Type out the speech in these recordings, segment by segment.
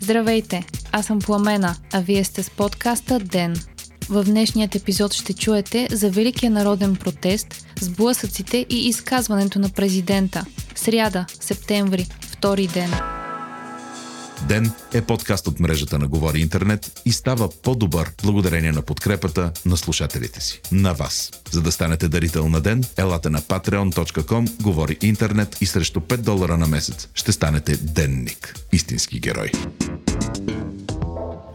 Здравейте, аз съм Пламена, а вие сте с подкаста ДЕН. В днешният епизод ще чуете за Великия народен протест, сблъсъците и изказването на президента. Сряда, септември, втори ден. Ден е подкаст от мрежата на Говори Интернет и става по-добър благодарение на подкрепата на слушателите си. На вас. За да станете дарител на Ден, елате на patreon.com, Говори Интернет и срещу 5 долара на месец ще станете денник. Истински герой.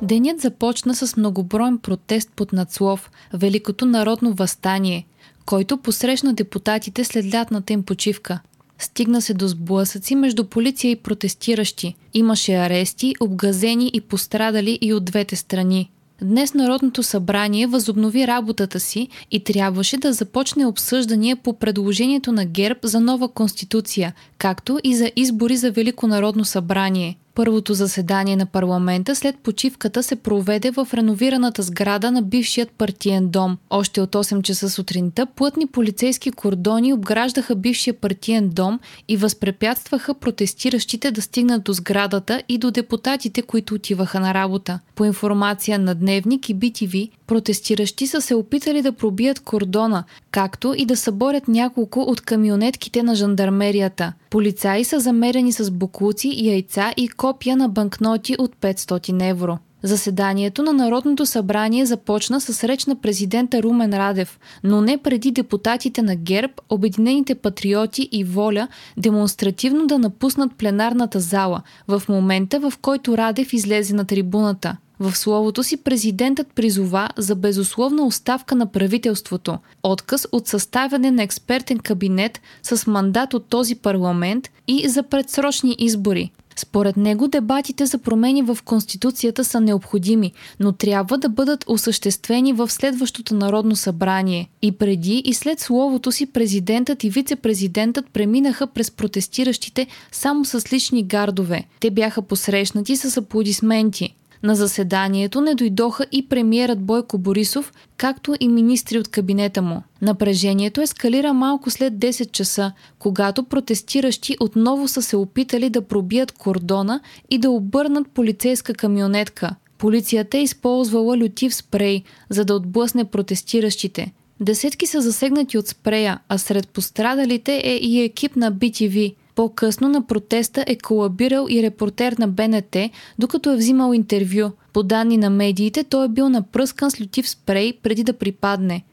Денят започна с многоброен протест под надслов Великото народно възстание, който посрещна депутатите след лятната им почивка. Стигна се до сблъсъци между полиция и протестиращи. Имаше арести, обгазени и пострадали и от двете страни. Днес Народното събрание възобнови работата си и трябваше да започне обсъждания по предложението на ГЕРБ за нова конституция, както и за избори за Велико народно събрание. Първото заседание на парламента след почивката се проведе в реновираната сграда на бившият партиен дом. Още от 8 часа сутринта плътни полицейски кордони обграждаха бившия партиен дом и възпрепятстваха протестиращите да стигнат до сградата и до депутатите, които отиваха на работа. По информация на Дневник и BTV, протестиращи са се опитали да пробият кордона, както и да съборят няколко от камионетките на жандармерията. Полицаи са замерени с буклуци, яйца и копия на банкноти от 500 евро. Заседанието на Народното събрание започна с реч на президента Румен Радев, но не преди депутатите на ГЕРБ, Обединените патриоти и Воля демонстративно да напуснат пленарната зала в момента, в който Радев излезе на трибуната. В словото си президентът призова за безусловна оставка на правителството, отказ от съставяне на експертен кабинет с мандат от този парламент и за предсрочни избори. Според него дебатите за промени в Конституцията са необходими, но трябва да бъдат осъществени в следващото Народно събрание. И преди и след словото си президентът и вице-президентът преминаха през протестиращите само с лични гардове. Те бяха посрещнати с аплодисменти. На заседанието не дойдоха и премиерът Бойко Борисов, както и министри от кабинета му. Напрежението ескалира малко след 10 часа, когато протестиращи отново са се опитали да пробият кордона и да обърнат полицейска камионетка. Полицията е използвала лютив спрей, за да отблъсне протестиращите. Десетки са засегнати от спрея, а сред пострадалите е и екип на BTV – по-късно на протеста е колабирал и репортер на БНТ, докато е взимал интервю. По данни на медиите, той е бил напръскан с лютив спрей преди да припадне.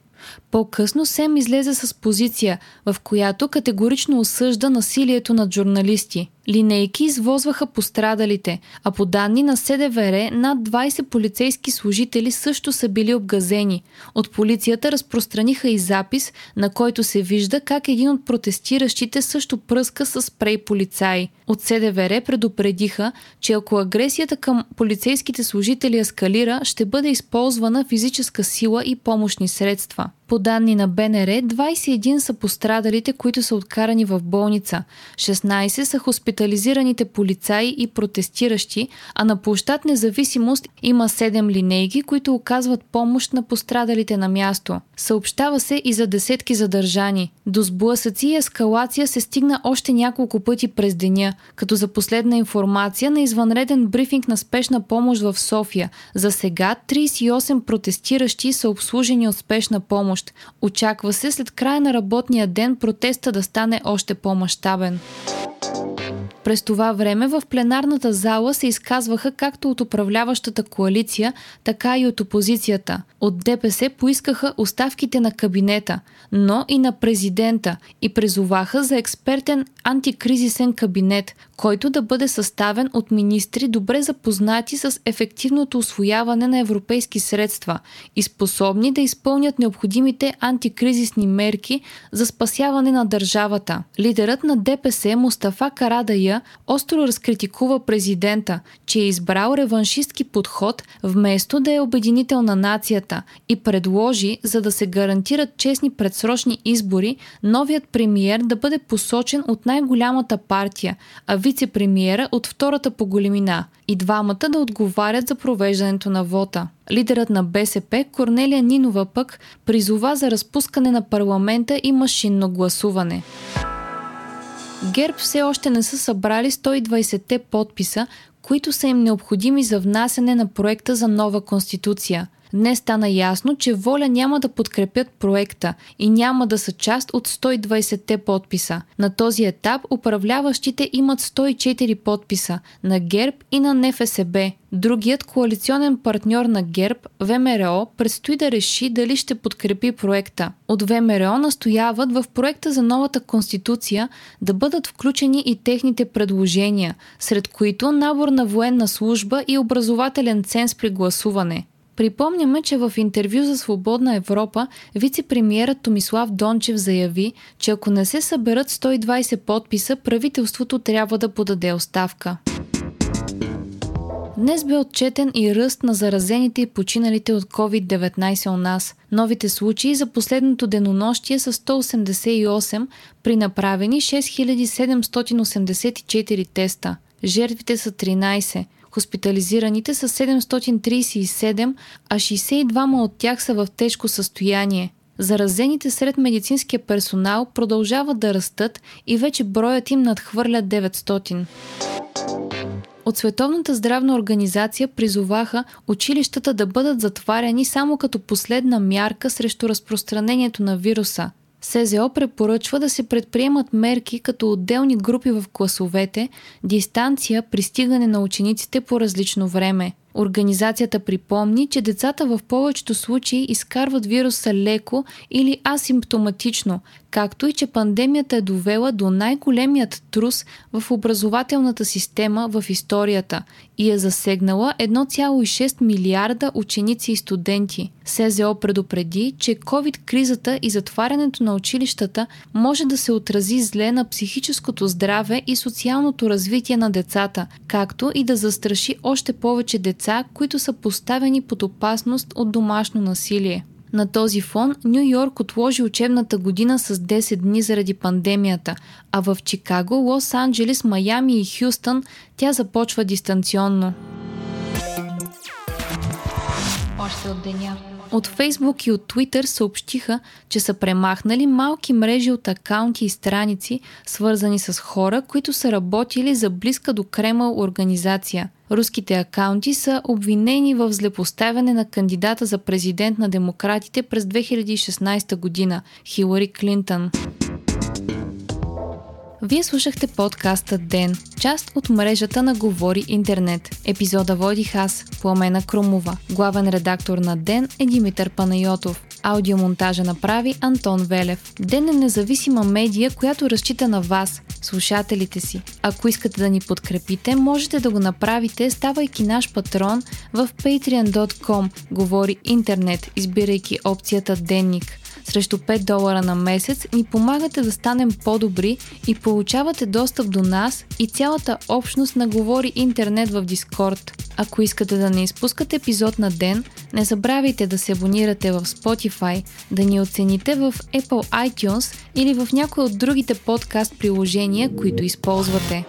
По-късно Сем излезе с позиция, в която категорично осъжда насилието над журналисти. Линейки извозваха пострадалите, а по данни на СДВР над 20 полицейски служители също са били обгазени. От полицията разпространиха и запис, на който се вижда как един от протестиращите също пръска с спрей полицаи. От СДВР предупредиха, че ако агресията към полицейските служители ескалира, ще бъде използвана физическа сила и помощни средства. По данни на БНР, 21 са пострадалите, които са откарани в болница. 16 са хоспитализираните полицаи и протестиращи, а на площад независимост има 7 линейки, които оказват помощ на пострадалите на място. Съобщава се и за десетки задържани. До сблъсъци и ескалация се стигна още няколко пъти през деня, като за последна информация на извънреден брифинг на спешна помощ в София. За сега 38 протестиращи са обслужени от спешна помощ помощ. Очаква се след края на работния ден протеста да стане още по-мащабен. През това време в пленарната зала се изказваха както от управляващата коалиция, така и от опозицията. От ДПС поискаха оставките на кабинета, но и на президента и презоваха за експертен антикризисен кабинет, който да бъде съставен от министри добре запознати с ефективното освояване на европейски средства и способни да изпълнят необходимите антикризисни мерки за спасяване на държавата. Лидерът на ДПС Мустафа Карадая остро разкритикува президента, че е избрал реваншистки подход вместо да е обединител на нацията и предложи, за да се гарантират честни предсрочни избори, новият премиер да бъде посочен от най-голямата партия, а вице-премиера от втората по големина и двамата да отговарят за провеждането на вота. Лидерът на БСП Корнелия Нинова пък призова за разпускане на парламента и машинно гласуване. ГЕРБ все още не са събрали 120-те подписа, които са им необходими за внасяне на проекта за нова конституция. Днес стана ясно, че Воля няма да подкрепят проекта и няма да са част от 120-те подписа. На този етап управляващите имат 104 подписа на ГЕРБ и на НФСБ. Другият коалиционен партньор на ГЕРБ, ВМРО, предстои да реши дали ще подкрепи проекта. От ВМРО настояват в проекта за новата конституция да бъдат включени и техните предложения, сред които набор на военна служба и образователен ценз при гласуване. Припомняме, че в интервю за Свободна Европа вице-премьерът Томислав Дончев заяви, че ако не се съберат 120 подписа, правителството трябва да подаде оставка. Днес бе отчетен и ръст на заразените и починалите от COVID-19 у нас. Новите случаи за последното денонощие са 188 при направени 6784 теста. Жертвите са 13. Хоспитализираните са 737, а 62 от тях са в тежко състояние. Заразените сред медицинския персонал продължават да растат и вече броят им надхвърля 900. От Световната здравна организация призоваха училищата да бъдат затваряни само като последна мярка срещу разпространението на вируса – СЗО препоръчва да се предприемат мерки като отделни групи в класовете, дистанция, пристигане на учениците по различно време – Организацията припомни, че децата в повечето случаи изкарват вируса леко или асимптоматично, както и че пандемията е довела до най-големият трус в образователната система в историята и е засегнала 1,6 милиарда ученици и студенти. СЗО предупреди, че COVID-кризата и затварянето на училищата може да се отрази зле на психическото здраве и социалното развитие на децата, както и да застраши още повече деца деца, които са поставени под опасност от домашно насилие. На този фон Нью Йорк отложи учебната година с 10 дни заради пандемията, а в Чикаго, Лос Анджелес, Майами и Хюстън тя започва дистанционно. Още от деня. От Фейсбук и от Твитър съобщиха, че са премахнали малки мрежи от акаунти и страници, свързани с хора, които са работили за близка до Кремъл организация. Руските акаунти са обвинени в злепоставяне на кандидата за президент на демократите през 2016 година Хилари Клинтън. Вие слушахте подкаста Ден, част от мрежата на Говори Интернет. Епизода водих аз, Пламена Крумова. Главен редактор на Ден е Димитър Панайотов. Аудиомонтажа направи Антон Велев. Ден е независима медия, която разчита на вас, слушателите си. Ако искате да ни подкрепите, можете да го направите, ставайки наш патрон в patreon.com. Говори интернет, избирайки опцията Денник – срещу 5 долара на месец ни помагате да станем по-добри и получавате достъп до нас и цялата общност на Говори Интернет в Дискорд. Ако искате да не изпускате епизод на ден, не забравяйте да се абонирате в Spotify, да ни оцените в Apple iTunes или в някои от другите подкаст приложения, които използвате.